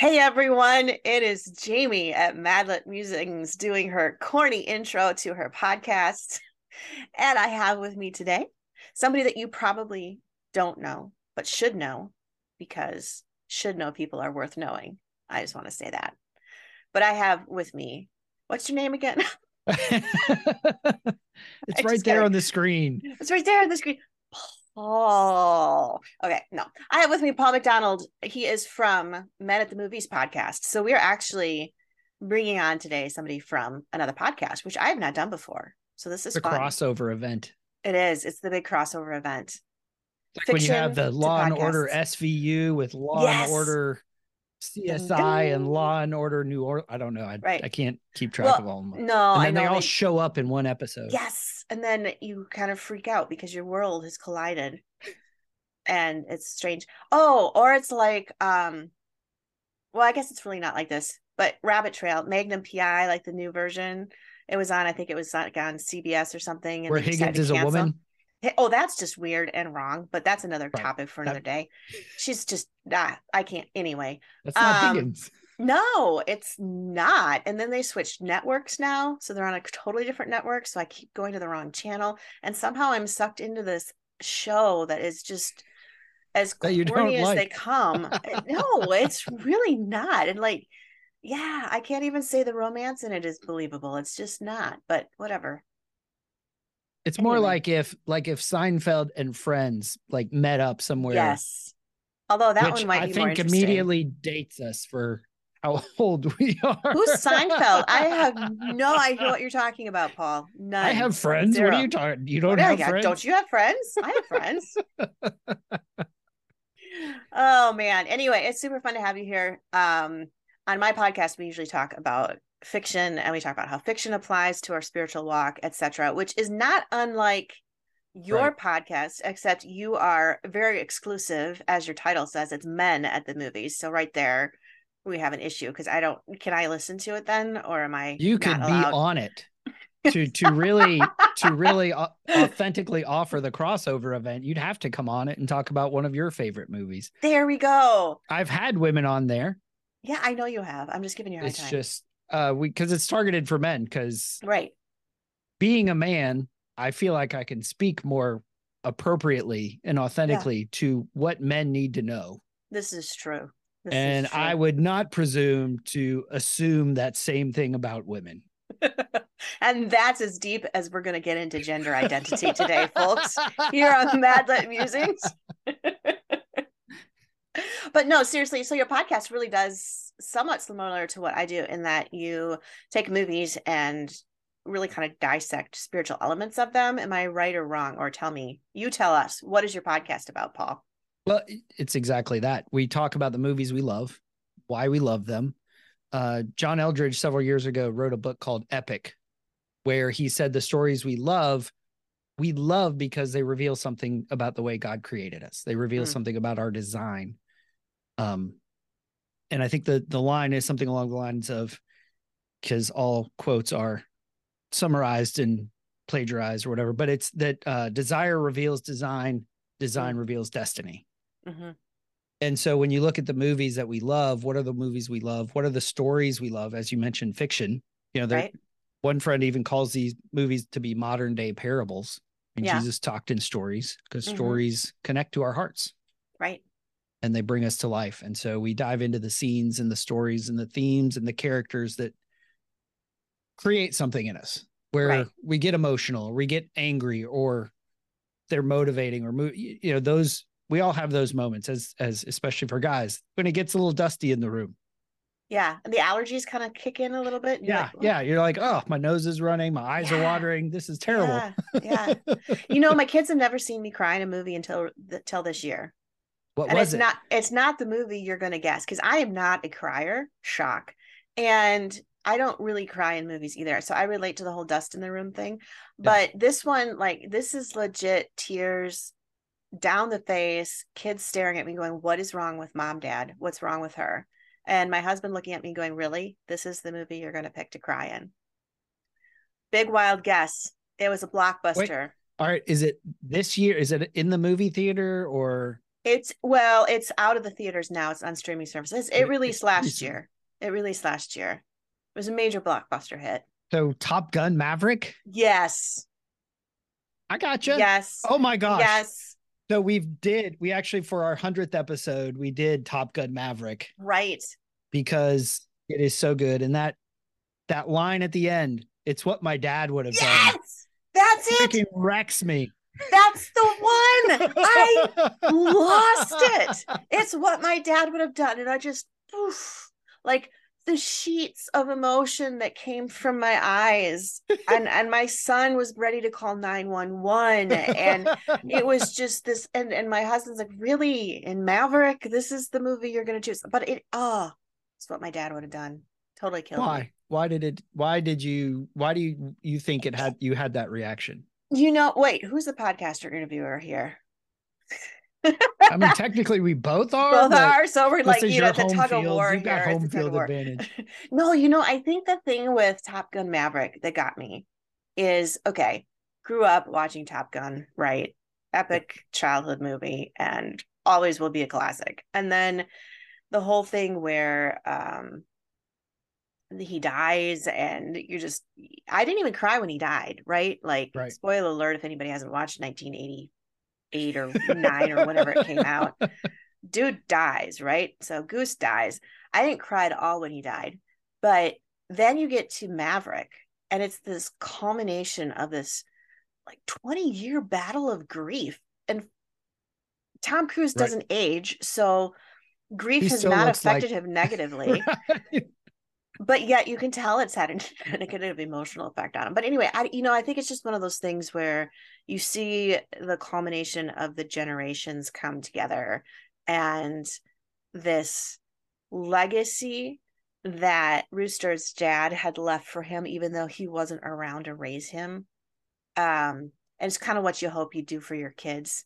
Hey everyone, it is Jamie at MadLit Musings doing her corny intro to her podcast. And I have with me today somebody that you probably don't know, but should know because should know people are worth knowing. I just want to say that. But I have with me, what's your name again? it's I right there gotta- on the screen. It's right there on the screen. Paul. Okay, no. I have with me Paul McDonald. He is from Men at the Movies podcast. So we are actually bringing on today somebody from another podcast, which I have not done before. So this is a crossover event. It is. It's the big crossover event. Like when you have the Law and Order. SVU with Law Yes. and Order CSI and Law and Order New Order. I don't know. I, Right. I can't keep track Well, of all of them. No, and then they all they- show up in one episode. yes. And then you kind of freak out because your world has collided. And it's strange. Oh, or it's like um well, I guess it's really not like this, but Rabbit Trail, Magnum PI, like the new version. It was on, I think it was like on CBS or something. And Where Higgins is a woman. Oh, that's just weird and wrong, but that's another Right. topic for another day. She's just ah, I can't anyway. That's not Um, Higgins. No, it's not. And then they switched networks now. So they're on a totally different network. So I keep going to the wrong channel. And somehow I'm sucked into this show that is just as corny as they come. no, it's really not. And like, yeah, I can't even say the romance in it is believable. It's just not, but whatever. It's more anyway. like if like if Seinfeld and Friends like met up somewhere. Yes. Although that one might I be more think immediately dates us for how old we are. Who's Seinfeld? I have no idea what you're talking about, Paul. None. I have friends. What are you talking? You don't have you- friends? Don't you have friends? I have friends. oh man. Anyway, it's super fun to have you here. Um, on my podcast, we usually talk about fiction and we talk about how fiction applies to our spiritual walk, etc., which is not unlike your podcast, except you are very exclusive, as your title says, it's men at the movies. So right there, we have an issue because I don't can I listen to it then or am I you could be on it to to really to really authentically offer the crossover event you'd have to come on it and talk about one of your favorite movies There we go. i've had women on there Yeah, I know you have. I'm just giving you a high it's time. just uh we because it's targeted for men because right. being a man i feel like i can speak more appropriately and authentically to what men need to know This is true. This and is true. i would not presume to assume that same thing about women and that's as deep as we're going to get into gender identity today, folks. Here on mad MadLit Musings. but no, seriously. So your podcast really does somewhat similar to what I do in that you take movies and really kind of dissect spiritual elements of them. Am I right or wrong? Or tell me, you tell us, what is your podcast about, Paul? Well, it's exactly that. We talk about the movies we love, why we love them. Uh, John Eldredge several years ago wrote a book called Epic, where he said the stories we love, we love because they reveal something about the way God created us. They reveal Mm. something about our design. Um, and I think the the line is something along the lines of, because all quotes are summarized and plagiarized or whatever, but it's that uh, desire reveals design, design reveals destiny. Mhm. And so when you look at the movies that we love, what are the movies we love? What are the stories we love? As you mentioned, fiction. You know, Right. one friend even calls these movies to be modern day parables. And Yeah. Jesus talked in stories because Mhm. stories connect to our hearts Right. And they bring us to life. And so we dive into the scenes and the stories and the themes and the characters that create something in us where Right. we get emotional, or we get angry, or they're motivating, or mo- y- you know those. We all have those moments, as as especially for guys when it gets a little dusty in the room. Yeah. And the allergies kind of kick in a little bit. Yeah, like, "Oh, yeah. You're like, oh, my nose is running, my eyes are watering. This is terrible. Yeah. yeah. you know, my kids have never seen me cry in a movie until until this year. What and was it's it? not it's not the movie you're gonna guess because I am not a crier. Shock. And I don't really cry in movies either. So I relate to the whole dust in the room thing. But this one, like this is legit tears down the face, kids staring at me going, What is wrong with mom, dad? What's wrong with her? And my husband looking at me going, Really? This is the movie you're gonna pick to cry in. Big wild guess. It was a blockbuster. All right. Is it this year? Is it in the movie theater or It's well, it's out of the theaters now. It's on streaming services. It released last year. It released last year. It was a major blockbuster hit. So Top Gun Maverick. Yes. I got gotcha. Yes. Oh my gosh. Yes. So we've did we actually for our hundredth episode we did Top Gun Maverick Right. because it is so good and that that line at the end it's what my dad would have Yes. That's done. it. Freaking wrecks me. That's the one. I lost it. It's what my dad would have done. And I just, oof, like the sheets of emotion that came from my eyes. And, and my son was ready to call 911. And it was just this. And, and my husband's like, really? In Maverick, this is the movie you're going to choose. But it, oh, it's what my dad would have done. Totally killed me. why why did it why did you why do you you think it had you had that reaction? You know, wait, who's the podcaster interviewer here? I mean technically we both are. Both are. So we're like, you know, the tug of war You've got home the tug of field advantage. no, you know, I think the thing with Top Gun Maverick that got me is okay, grew up watching Top Gun, right? Epic childhood movie and always will be a classic. And then the whole thing where um he dies and you're just I didn't even cry when he died, right? Like Right. spoiler alert if anybody hasn't watched 1988 or 9 or whenever it came out. Dude dies, right? So Goose dies. I didn't cry at all when he died. But then you get to Maverick and it's this culmination of this like 20 year battle of grief and Tom Cruise Right. doesn't age, so grief He has not looks like- affected him negatively but yet you can tell it's had a negative emotional effect on him. But anyway, I you know I think it's just one of those things where you see the culmination of the generations come together and this legacy that Rooster's dad had left for him, even though he wasn't around to raise him. Um, and it's kind of what you hope you do for your kids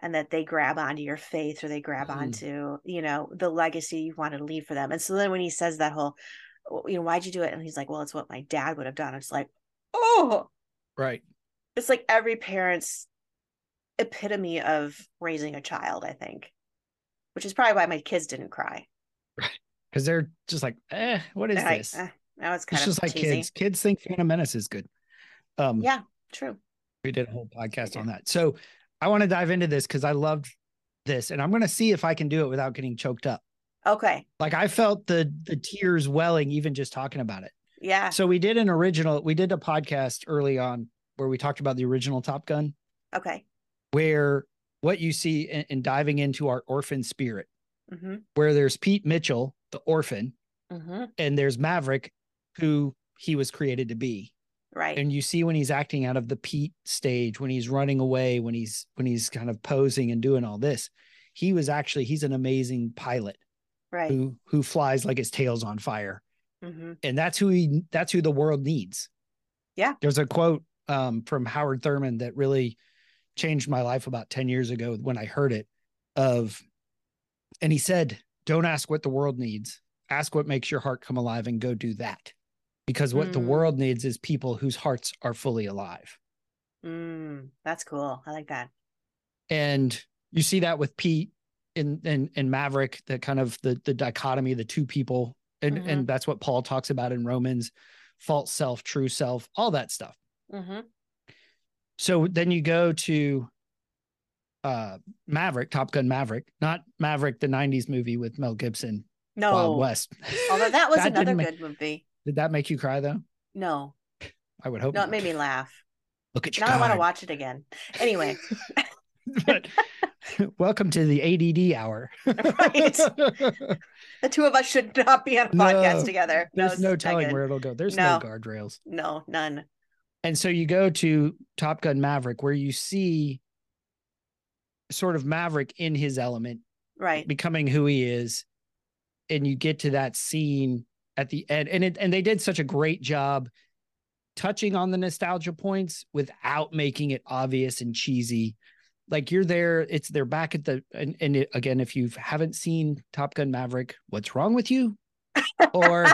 and that they grab onto your faith or they grab Mhm. onto, you know, the legacy you want to leave for them. And so then when he says that whole, "Oh, you know, why'd you do it? And he's like, well, it's what my dad would have done. It's like, oh, right. it's like every parent's epitome of raising a child, I think, which is probably why my kids didn't cry. Right. Because they're just like, eh, what is this? "Eh, now it's kind It's of just like cheesy. kids. Kids think Phantom Menace is good. Um Yeah, true. we did a whole podcast on that. So I want to dive into this because I loved this and I'm gonna see if I can do it without getting choked up. Okay. Like I felt the the tears welling even just talking about it. Yeah. So we did an original, we did a podcast early on where we talked about the original Top Gun, Okay. where what you see in, in diving into our orphan spirit, Mm-hmm. where there's Pete Mitchell, the orphan, Mm-hmm. and there's Maverick, who he was created to be. Right. And you see when he's acting out of the Pete stage, when he's running away, when he's when he's kind of posing and doing all this, he was actually he's an amazing pilot right. who who flies like his tail's on fire. Mm-hmm. and that's who he that's who the world needs Yeah. there's a quote um, from howard thurman that really changed my life about 10 years ago when i heard it of and he said don't ask what the world needs ask what makes your heart come alive and go do that because what the Mm. world needs is people whose hearts are fully alive Mm, that's cool. I like that. and you see that with pete in in, in maverick the kind of the the dichotomy the two people and Mhm. and that's what paul talks about in romans false self true self all that stuff Mm-hmm. so then you go to uh maverick top gun maverick not maverick the 90s movie with mel gibson No. wild west Although that was That another good movie. did that make you cry though No. i would hope No, it not. made me laugh. look at your Now I want to watch it again. Anyway. but welcome to the add hour Right. The two of us should not be on a No, podcast together. there's this no telling where it'll go there's no No. guardrails No, none. And so you go to Top Gun Maverick, where you see sort of Maverick in his element, Right. becoming who he is, and you get to that scene at the end, and it and they did such a great job touching on the nostalgia points without making it obvious and cheesy. Like you're there, it's they're back at the and, and it, again, if you haven't seen Top Gun Maverick, what's wrong with you? or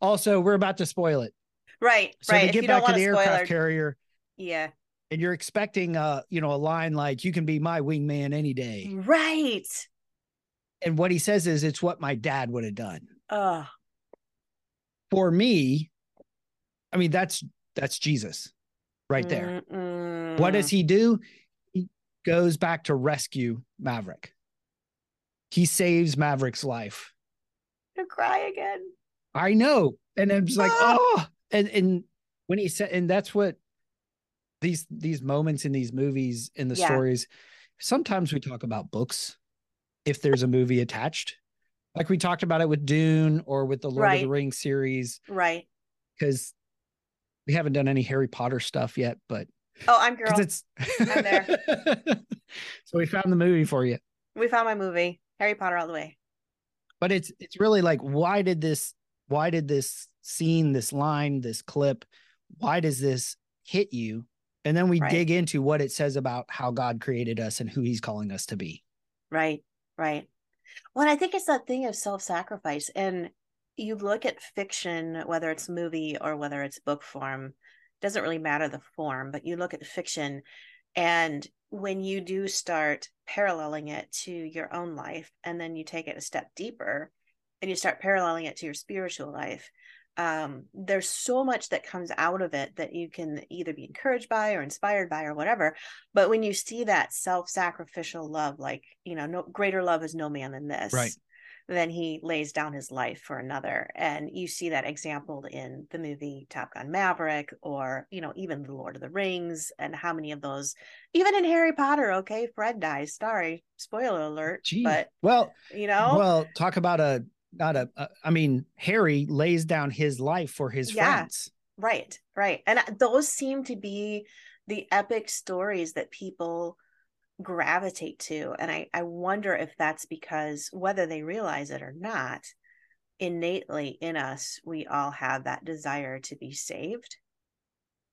also, we're about to spoil it. Right. So right. they get back to the aircraft spoiler, carrier yeah. and you're expecting uh you know a line like you can be my wingman any day Right. and what he says is it's what my dad would have done Oh, for me i mean that's that's jesus right there what does he do goes back to rescue maverick he saves maverick's life to cry again. i know and it's like Ah. oh and and when he said and that's what these these moments in these movies in the Yeah. stories sometimes we talk about books if there's a movie attached like we talked about it with dune or with the lord of the rings series Right. because we haven't done any harry potter stuff yet but Oh, I'm girl. it's I'm there. so we found the movie for you We found my movie. Harry Potter all the way. but it's it's really like why did this why did this scene this line this clip why does this hit you and then we Right. dig into what it says about how god created us and who he's calling us to be Right. Right. Well, I think it's that thing of self-sacrifice. And you look at fiction, whether it's movie or whether it's book form, doesn't really matter the form, but you look at the fiction and when you do start paralleling it to your own life and then you take it a step deeper and you start paralleling it to your spiritual life um, there's so much that comes out of it that you can either be encouraged by or inspired by or whatever but when you see that self-sacrificial love like you know no greater love is no man than this Right. Then he lays down his life for another and you see that exampled in the movie top gun maverick or you know even the lord of the rings and how many of those even in harry potter okay fred dies sorry spoiler alert Gee. but well you know well talk about a not a, a i mean harry lays down his life for his Yeah. friends Right, right. And uh, those seem to be the epic stories that people gravitate to. And I, I wonder if that's because whether they realize it or not, innately in us, we all have that desire to be saved.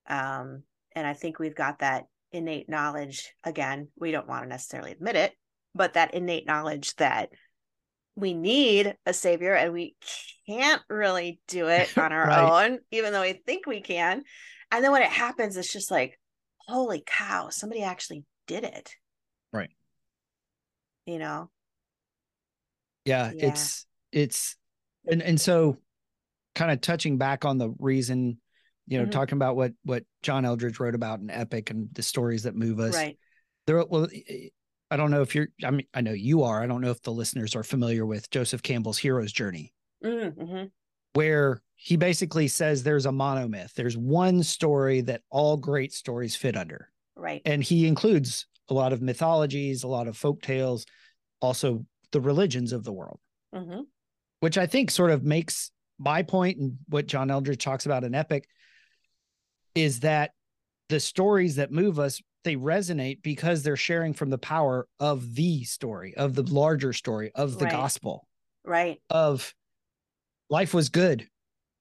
Um, and I think we've got that innate knowledge. Again, we don't want to necessarily admit it, but that innate knowledge that we need a savior and we can't really do it on our Right. own, even though we think we can. And then when it happens, it's just like, holy cow, somebody actually did it. Right. You know? yeah, Yeah. it's it's and and so kind of touching back on the reason you know Mhm. talking about what what john eldredge wrote about in epic and the stories that move us Right. there well i don't know if you're i mean i know you are i don't know if the listeners are familiar with joseph campbell's hero's journey Mm-hmm. where he basically says there's a monomyth there's one story that all great stories fit under Right. and he includes a lot of mythologies a lot of folk tales also the religions of the world Mm-hmm. which I think sort of makes my point and what John Eldredge talks about in Epic is that the stories that move us they resonate because they're sharing from the power of the story of the larger story of the Right. gospel Right. of life was good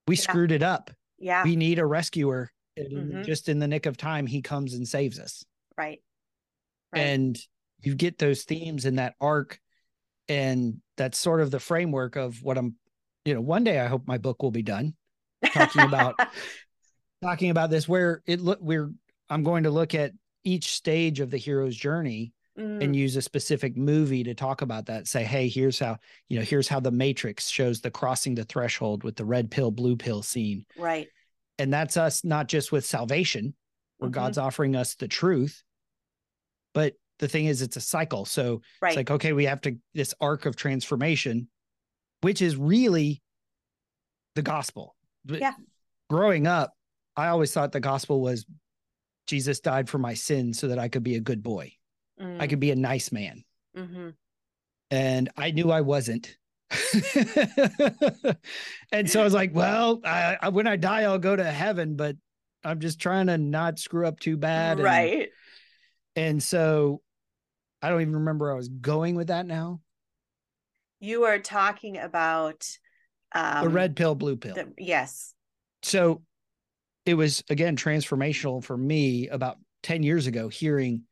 we Yeah. screwed it up Yeah. we need a rescuer and Mhm. just in the nick of time he comes and saves us right. Right. and you get those themes in that arc and that's sort of the framework of what i'm you know one day i hope my book will be done talking about talking about this where it look we're i'm going to look at each stage of the hero's journey Mm, and use a specific movie to talk about that say hey here's how you know here's how the matrix shows the crossing the threshold with the red pill blue pill scene right. and that's us not just with salvation where Mhm. god's offering us the truth but the thing is it's a cycle so Right. it's like okay we have to this arc of transformation which is really the gospel Yeah. growing up i always thought the gospel was jesus died for my sins so that i could be a good boy i could be a nice man Mm-hmm. and i knew i wasn't and so i was like well I, I, when i die i'll go to heaven but i'm just trying to not screw up too bad and- Right. And so i don't even remember where i was going with that now You are talking about um, the red pill blue pill the- yes. so it was again transformational for me about 10 years ago hearing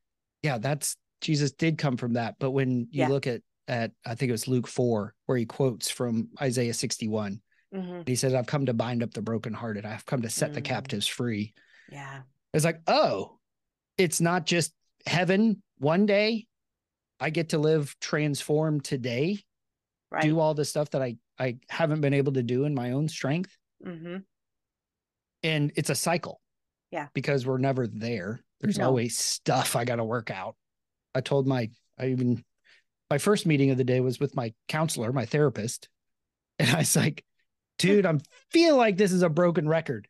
yeah that's jesus did come from that but when you Yeah. look at at i think it was luke 4 where he quotes from isaiah 61 hmm he says i've come to bind up the brokenhearted i've come to set the Mm. captives free Yeah. it's like oh it's not just heaven one day. I get to live transformed today, Right. do all the stuff that I I haven't been able to do in my own strength. mm-hmm. And it's a cycle. Yeah. Because we're never there. There's No. always stuff I got to work out. I told my I even my first meeting of the day was with my counselor, my therapist. And I was like, dude, I'm feel like this is a broken record.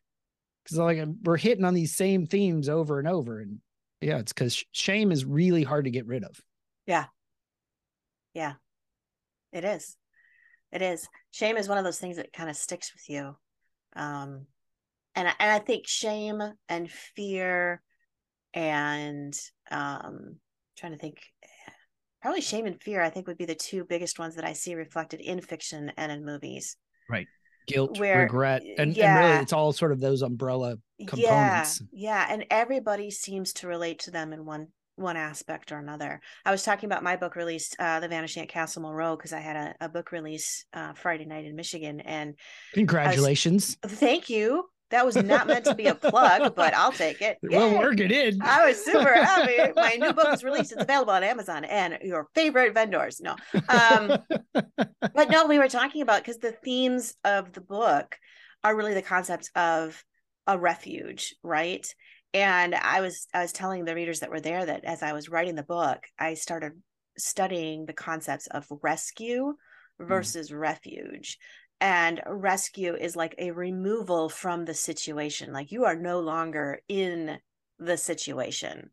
Cause like we're hitting on these same themes over and over. And yeah, it's because shame is really hard to get rid of. Yeah. Yeah. It is. It is. Shame is one of those things that kind of sticks with you. Um and I, and I think shame and fear and um trying to think probably shame and fear I think would be the two biggest ones that I see reflected in fiction and in movies. Guilt, Where- regret, and, and really it's all sort of those umbrella components. Yeah, yeah, and everybody seems to relate to them in one one aspect or another. I was talking about my book release, uh, The Vanishing at Castle Monroe, because I had a, a book release uh, Friday night in Michigan, and Congratulations. thank you. That was not meant to be a plug, but I'll take it. We'll work it in. I was super happy. My new book is released. It's available on Amazon and your favorite vendors. No, um, but no, we were talking about because the themes of the book are really the concept of a refuge, right? And I was I was telling the readers that were there that as I was writing the book, I started studying the concepts of rescue versus refuge. And rescue is like a removal from the situation. Like you are no longer in the situation,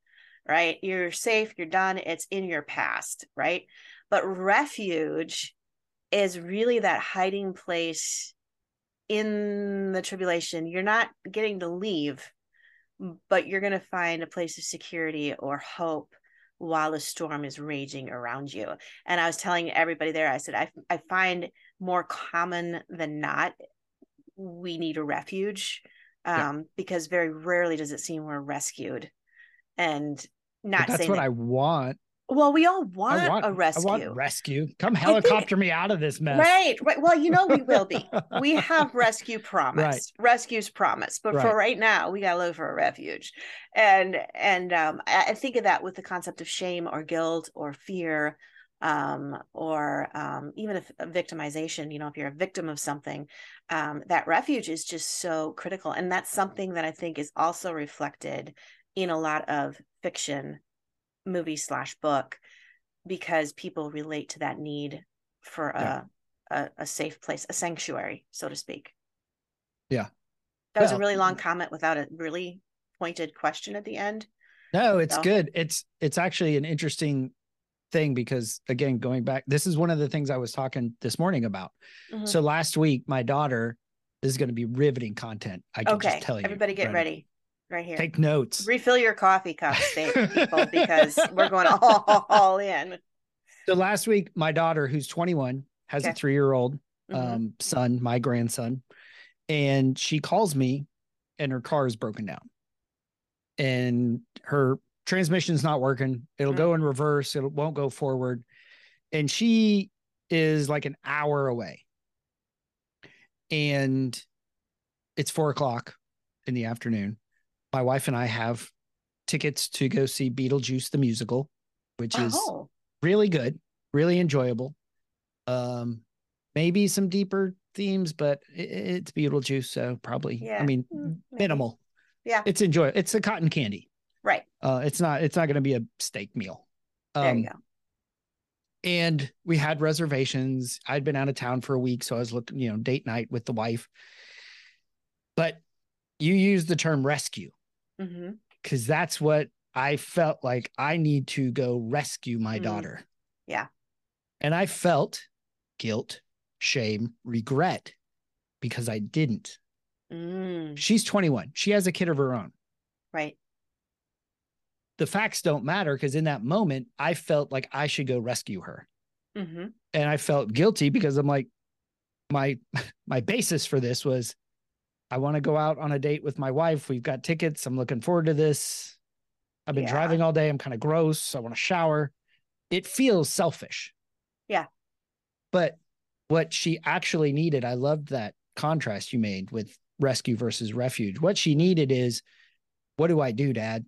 right? You're safe, you're done, it's in your past, right? But refuge is really that hiding place in the tribulation. You're not getting to leave, but you're going to find a place of security or hope while the storm is raging around you. And I was telling everybody there, I said, I, I find more common than not, we need a refuge um, Yeah. because very rarely does it seem we're rescued. And not But that's what that, I want. well, we all want, want a rescue. I want rescue. Come think- helicopter me out of this mess. Right, right. Well, you know we will be. We have rescue promise. Rescues promise. But for right now, we gotta look for a refuge. And and um I, I think of that with the concept of shame or guilt or fear, um, or um even if victimization, you know, if you're a victim of something, um, that refuge is just so critical. And that's something that I think is also reflected in a lot of fiction movie slash book because people relate to that need for a, Yeah. a a safe place, a sanctuary, so to speak. Yeah. That was a really long comment without a really pointed question at the end. No, it's So- good. It's it's actually an interesting thing because again, going back, this is one of the things I was talking this morning about. Mhm. So last week, my daughter this is going to be riveting content. I can okay, just tell you. everybody get Brennan. ready right here. Take notes. Refill your coffee cups, people, because we're going all, all in. So last week, my daughter, who's 21, has a three year old Mhm. um, son, my grandson, and she calls me, and her car is broken down, and her transmission's not working. It'll Mm. go in reverse. It won't go forward, and she is like an hour away, and it's four o'clock in the afternoon. My wife and I have tickets to go see Beetlejuice the musical, which is Oh, really good, really enjoyable. Um, maybe some deeper themes, but it's Beetlejuice, so probably. Yeah, I mean, mm, maybe. minimal. Yeah. it's enjoy. It's a cotton candy. Uh, it's not. It's not going to be a steak meal. There Um, you go. and we had reservations. I'd been out of town for a week, so I was looking, you know, date night with the wife. But you use the term rescue because that's what I felt like I need to go rescue my Mm. daughter. Yeah. And I felt guilt, shame, regret because I didn't. Mm, She's 21. She has a kid of her own. right. The facts don't matter because in that moment, I felt like I should go rescue her. hmm And I felt guilty because I'm like, my my basis for this was I want to go out on a date with my wife. We've got tickets. I'm looking forward to this. I've been Yeah. driving all day. I'm kind of gross. I want to shower. It feels selfish. Yeah. But what she actually needed, I loved that contrast you made with rescue versus refuge. What she needed is, what do I do, dad?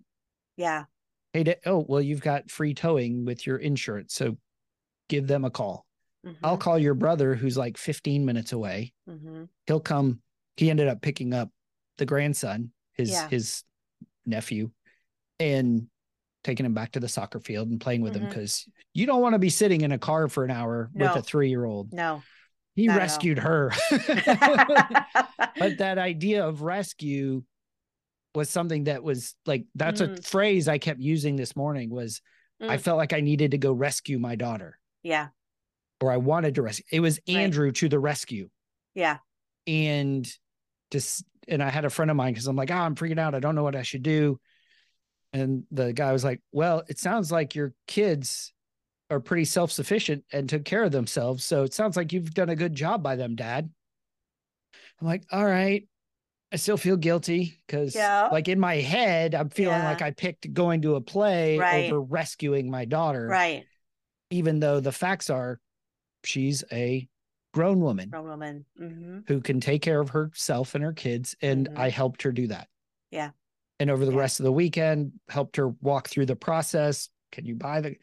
Yeah. Hey, oh, well, you've got free towing with your insurance. So give them a call. I'll Mhm, call your brother who's like 15 minutes away. mhm. He'll come. He ended up picking up the grandson, his Yeah. his nephew, and taking him back to the soccer field and playing with him Mhm. because you don't want to be sitting in a car for an hour with a three year old. No. He not at all. rescued her. but that idea of rescue was something that was like that's a Mm. phrase I kept using this morning was I Mm. felt like I needed to go rescue my daughter yeah. or I wanted to rescue. It was Right. Andrew to the rescue. Yeah. And just and I had a friend of mine because I'm like, oh, I'm freaking out. I don't know what I should do. And the guy was like, Well, it sounds like your kids are pretty self-sufficient and took care of themselves. So it sounds like you've done a good job by them, dad. I'm like, all right. I still feel guilty because Yeah. like in my head, I'm feeling Yeah. like I picked going to a play Right. over rescuing my daughter, Right. even though the facts are she's a grown woman Grown woman. hmm who can take care of herself and her kids. And Mhm. I helped her do that. Yeah. And over the Yeah. rest of the weekend, helped her walk through the process. Can you buy the,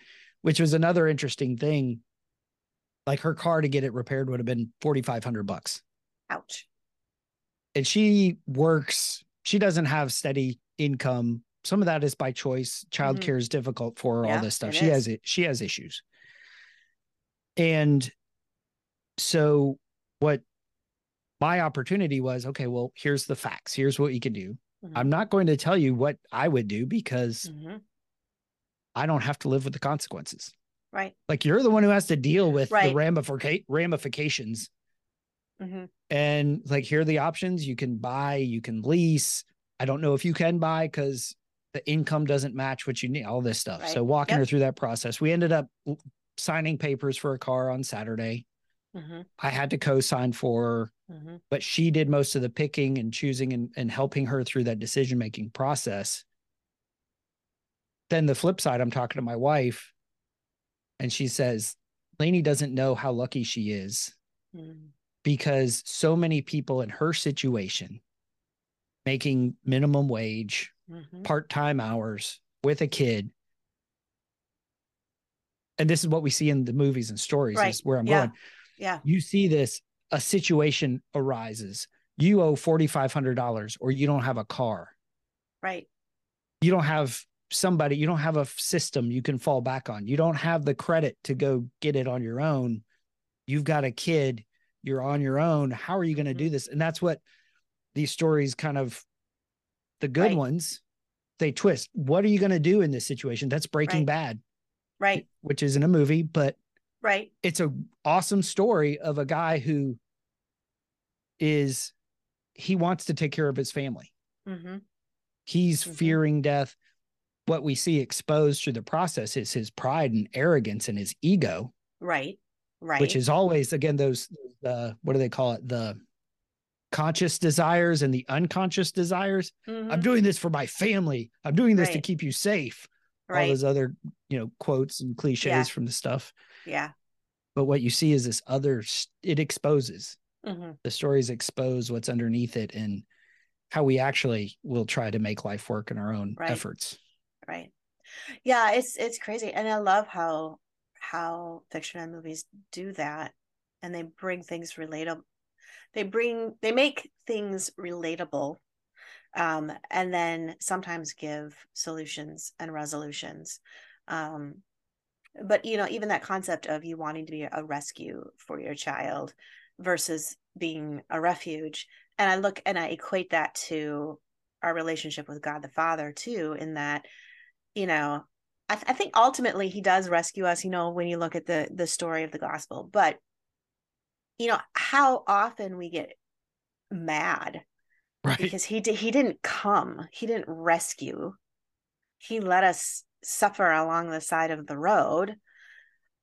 which was another interesting thing. Like her car to get it repaired would have been 4,500 bucks. Ouch. And she works, she doesn't have steady income. Some of that is by choice. Childcare is difficult for her, Mm-hmm. Yeah, all this stuff. She is. has it, she has issues. And so what my opportunity was, okay, well, here's the facts. Here's what you can do. Mhm. I'm not going to tell you what I would do because Mhm. I don't have to live with the consequences. Right. Like you're the one who has to deal with Right. the ramifications. Hmm And like, here are the options you can buy, you can lease. I don't know if you can buy because the income doesn't match what you need, all this stuff. So walking Yep. her through that process, we ended up signing papers for a car on Saturday. hmm I had to co-sign for her, hmm but she did most of the picking and choosing and, and helping her through that decision making process. Then the flip side, I'm talking to my wife, and she says, Lainey doesn't know how lucky she is hmm because so many people in her situation making minimum wage, hmm part-time hours with a kid. And this is what we see in the movies and stories Right. is where I'm Yeah. going. Yeah. You see this, a situation arises. You owe $4,500 or you don't have a car. Right. You don't have somebody, you don't have a system you can fall back on. You don't have the credit to go get it on your own. You've got a kid, you're on your own. How are you going to do Mhm. this? And that's what these stories kind of the good Right. ones they twist. What are you going to do in this situation? That's Breaking Right. Bad, Right. which isn't a movie, but Right. it's a awesome story of a guy who is he wants to take care of his family. hmm He's Mhm. fearing death. What we see exposed through the process is his pride and arrogance and his ego, Right. Right. which is always again those uh what do they call it? The conscious desires and the unconscious desires. I'm Mhm. doing this for my family. I'm doing this to keep you safe. All those other, you know, quotes and cliches Yeah. from the stuff. Yeah. But what you see is this other it exposes. hmm the stories expose what's underneath it and how we actually will try to make life work in our own Right. efforts. Right. Yeah. It's it's crazy, and I love how how fiction and movies do that, and they bring things relatable. They bring they make things relatable, um, and then sometimes give solutions and resolutions. Um, but you know, even that concept of you wanting to be a rescue for your child versus being a refuge, and I look and I equate that to our relationship with God the Father too, in that you know I, th- I think ultimately he does rescue us you know when you look at the the story of the gospel but you know how often we get mad Right. because he did he didn't come he didn't rescue he let us suffer along the side of the road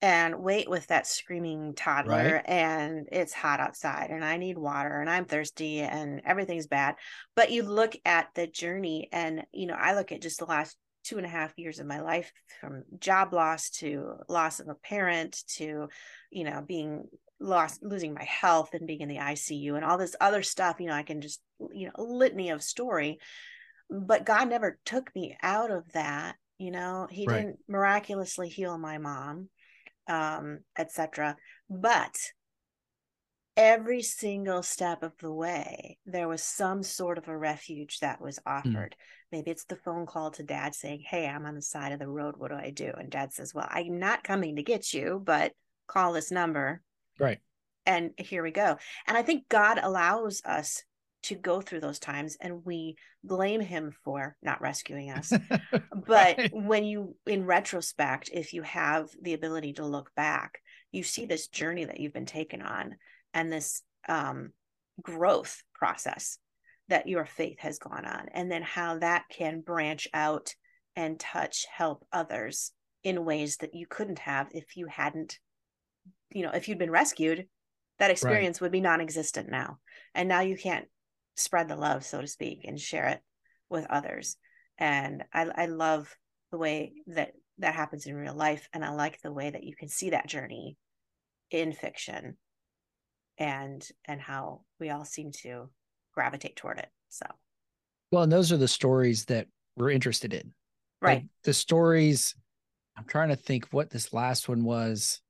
and wait with that screaming toddler Right. and it's hot outside and i need water and i'm thirsty and everything's bad but you look at the journey and you know i look at just the last two and a half years of my life from job loss to loss of a parent to you know being lost losing my health and being in the icu and all this other stuff you know i can just you know litany of story. But god never took me out of that you know? He Right. didn't miraculously heal my mom um etc but every single step of the way there was some sort of a refuge that was offered. Maybe it's the phone call to dad saying hey i'm on the side of the road. What do i do? And dad says well i'm not coming to get you but call this number Right. and here we go and i think god allows us to go through those times and we blame him for not rescuing us but Right. when you in retrospect if you have the ability to look back you see this journey that you've been taken on and this um, growth process that your faith has gone on and then how that can branch out and touch help others in ways that you couldn't have if you hadn't you know if you'd been rescued that experience would be non-existent now. And now you can't spread the love so to speak and share it with others. And i i love the way that that happens in real life and i like the way that you can see that journey in fiction and and how we all seem to gravitate toward it so. Well, and those are the stories that we're interested in. right. Like, the stories, I'm trying to think what this last one was.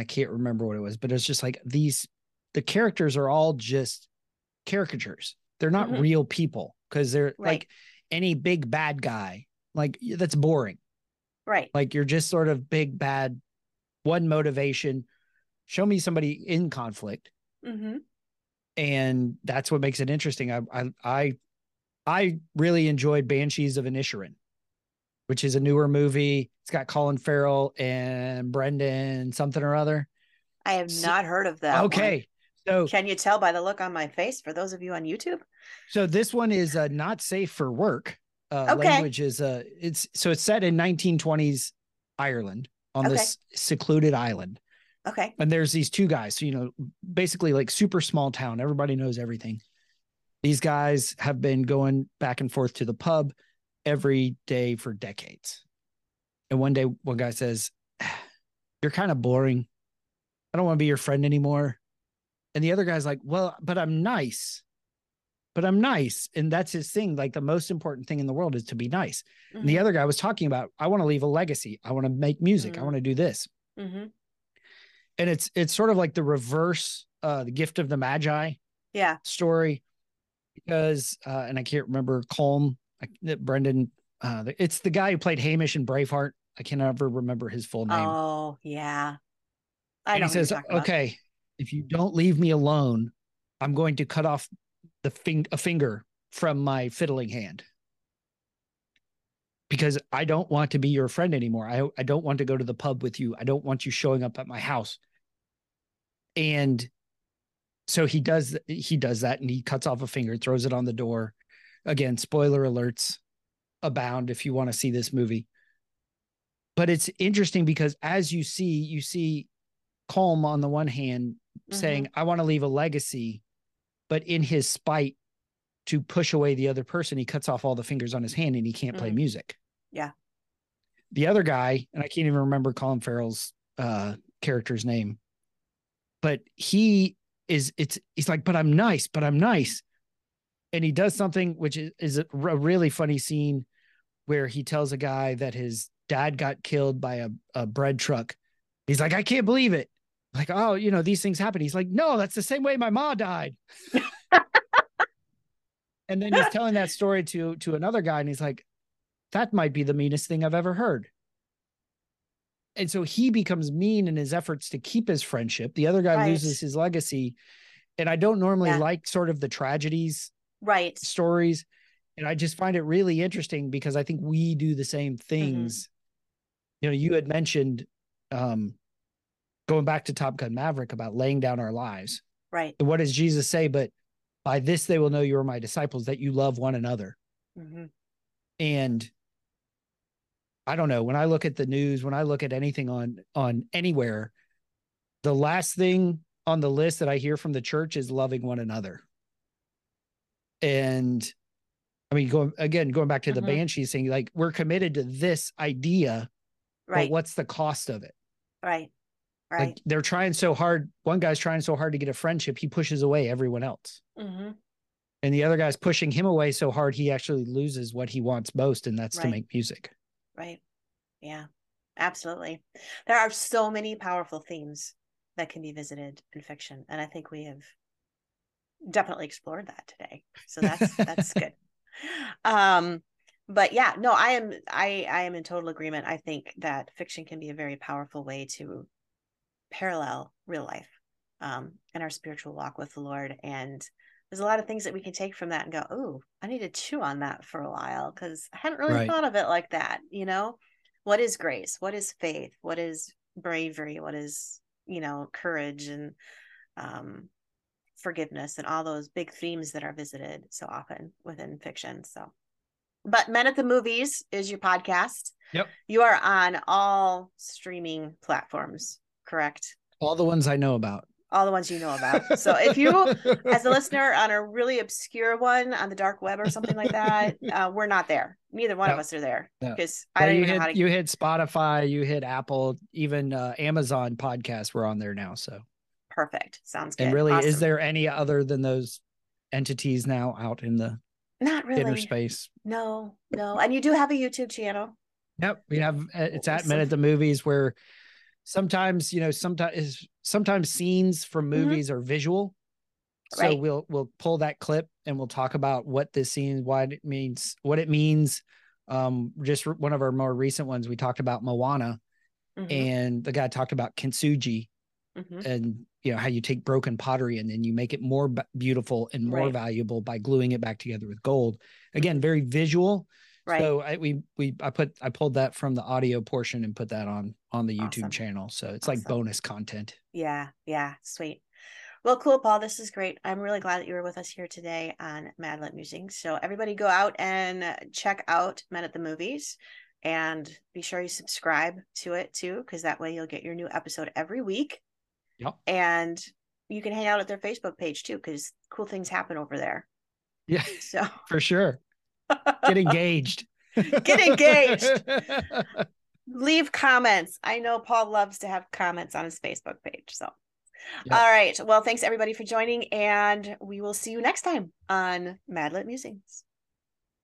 I can't remember what it was, but it's just like these the characters are all just caricatures. They're not Mhm. real people because they're Right. like any big bad guy. Like that's boring. right Like you're just sort of big bad one motivation. Show me somebody in conflict mm-hmm. and that's what makes it interesting. I I I, I really enjoyed Banshees of Inisherin, which is a newer movie. It's got Colin Farrell and Brendan something or other. i have So- not heard of that one. okay, so can you tell by the look on my face for those of you on youtube so this one is uh, not safe for work. Uh, Okay. Language is uh it's so it's set in 1920s Ireland on Okay. this secluded island. okay and there's these two guys so you know basically like super small town everybody knows everything these guys have been going back and forth to the pub every day for decades. And one day one guy says you're kind of boring. I don't want to be your friend anymore. And the other guy's like well but i'm nice. But i'm nice. And that's his thing. Like the most important thing in the world is to be nice. And the Mhm. other guy was talking about i want to leave a legacy. I want to make music. I Mm. want to do this. Mhm. and it's it's sort of like the reverse uh the gift of the magi yeah. story because uh and i can't remember Colm I- brendan uh it's the guy who played hamish in braveheart. I can never remember his full name. Oh yeah. I and he says okay if you don't leave me alone i'm going to cut off the fing- a finger from my fiddling hand. Because i don't want to be your friend anymore. I i don't want to go to the pub with you. I don't want you showing up at my house. And so he does he does that and he cuts off a finger throws it on the door again spoiler alerts abound if you want to see this movie but it's interesting because as you see you see Colm on the one hand saying Mm-hmm. i want to leave a legacy but in his spite to push away the other person he cuts off all the fingers on his hand and he can't play Mhm. music Yeah. the other guy and i can't even remember colin farrell's uh character's name but he is it's he's like but i'm nice but i'm nice and he does something which is, is a really funny scene where he tells a guy that his dad got killed by a, a bread truck. He's like i can't believe it. Like oh you know these things happen. He's like no that's the same way my mom died. And then he's telling that story to to another guy and he's like that might be the meanest thing i've ever heard. And so he becomes mean in his efforts to keep his friendship. The other guy Right. loses his legacy and i don't normally Yeah. like sort of the tragedies right. stories. And i just find it really interesting because i think we do the same things. You know you had mentioned um going back to top gun maverick about laying down our lives. Right. And what does jesus say? But by this they will know you are my disciples that you love one another. Hmm and i don't know when i look at the news when i look at anything on on anywhere the last thing on the list that i hear from the church is loving one another and i mean going again going back to the Mhm. banshees thing like we're committed to this idea right. but what's the cost of it? Right. Right. like they're trying so hard one guy's trying so hard to get a friendship he pushes away everyone else. Hmm and the other guy's pushing him away so hard he actually loses what he wants most and that's to make music. Right. Yeah, absolutely. There are so many powerful themes that can be visited in fiction. And I think we have definitely explored that today. So that's that's good. Um but yeah, no, I am I I am in total agreement. I think that fiction can be a very powerful way to parallel real life um in our spiritual walk with the Lord and there's a lot of things that we can take from that and go, oh, I need to chew on that for a while because I hadn't really right. thought of it like that. You know, what is grace? What is faith? What is bravery? What is, you know, courage and um, forgiveness and all those big themes that are visited so often within fiction. So, but Men at the Movies is your podcast. Yep. You are on all streaming platforms, correct? All the ones I know about all the ones you know about. So if you, as a listener, on a really obscure one on the dark web or something like that, uh, we're not there. Neither one no. of us are there because no. I don't you even hit, know how to. You hit Spotify, you hit Apple, even uh, Amazon podcasts. We're on there now. So perfect. Sounds good. And really, awesome. is there any other than those entities now out in the not really inner space? No, no. And you do have a YouTube channel. Yep, we have. Uh, it's at Men at the Movies where sometimes you know sometimes sometimes scenes from mm-hmm. movies mm-hmm. are visual so right. we'll we'll pull that clip and we'll talk about what this scene why it means what it means um just one of our more recent ones we talked about moana mm-hmm. and the guy talked about kintsugi mm-hmm. and you know how you take broken pottery and then you make it more b- beautiful and more right. valuable by gluing it back together with gold again mm-hmm. very visual Right. So I we we I put I pulled that from the audio portion and put that on on the YouTube awesome. channel. So it's awesome. like bonus content. Yeah, yeah, sweet. Well, cool, Paul. This is great. I'm really glad that you were with us here today on Madlit Musings. So everybody go out and check out Men at the Movies and be sure you subscribe to it too, because that way you'll get your new episode every week. Yep. And you can hang out at their Facebook page too, because cool things happen over there. Yeah. So for sure. Get engaged. Get engaged. Leave comments. I know Paul loves to have comments on his Facebook page. So, yep. all right. Well, thanks everybody for joining, and we will see you next time on Madlit Musings.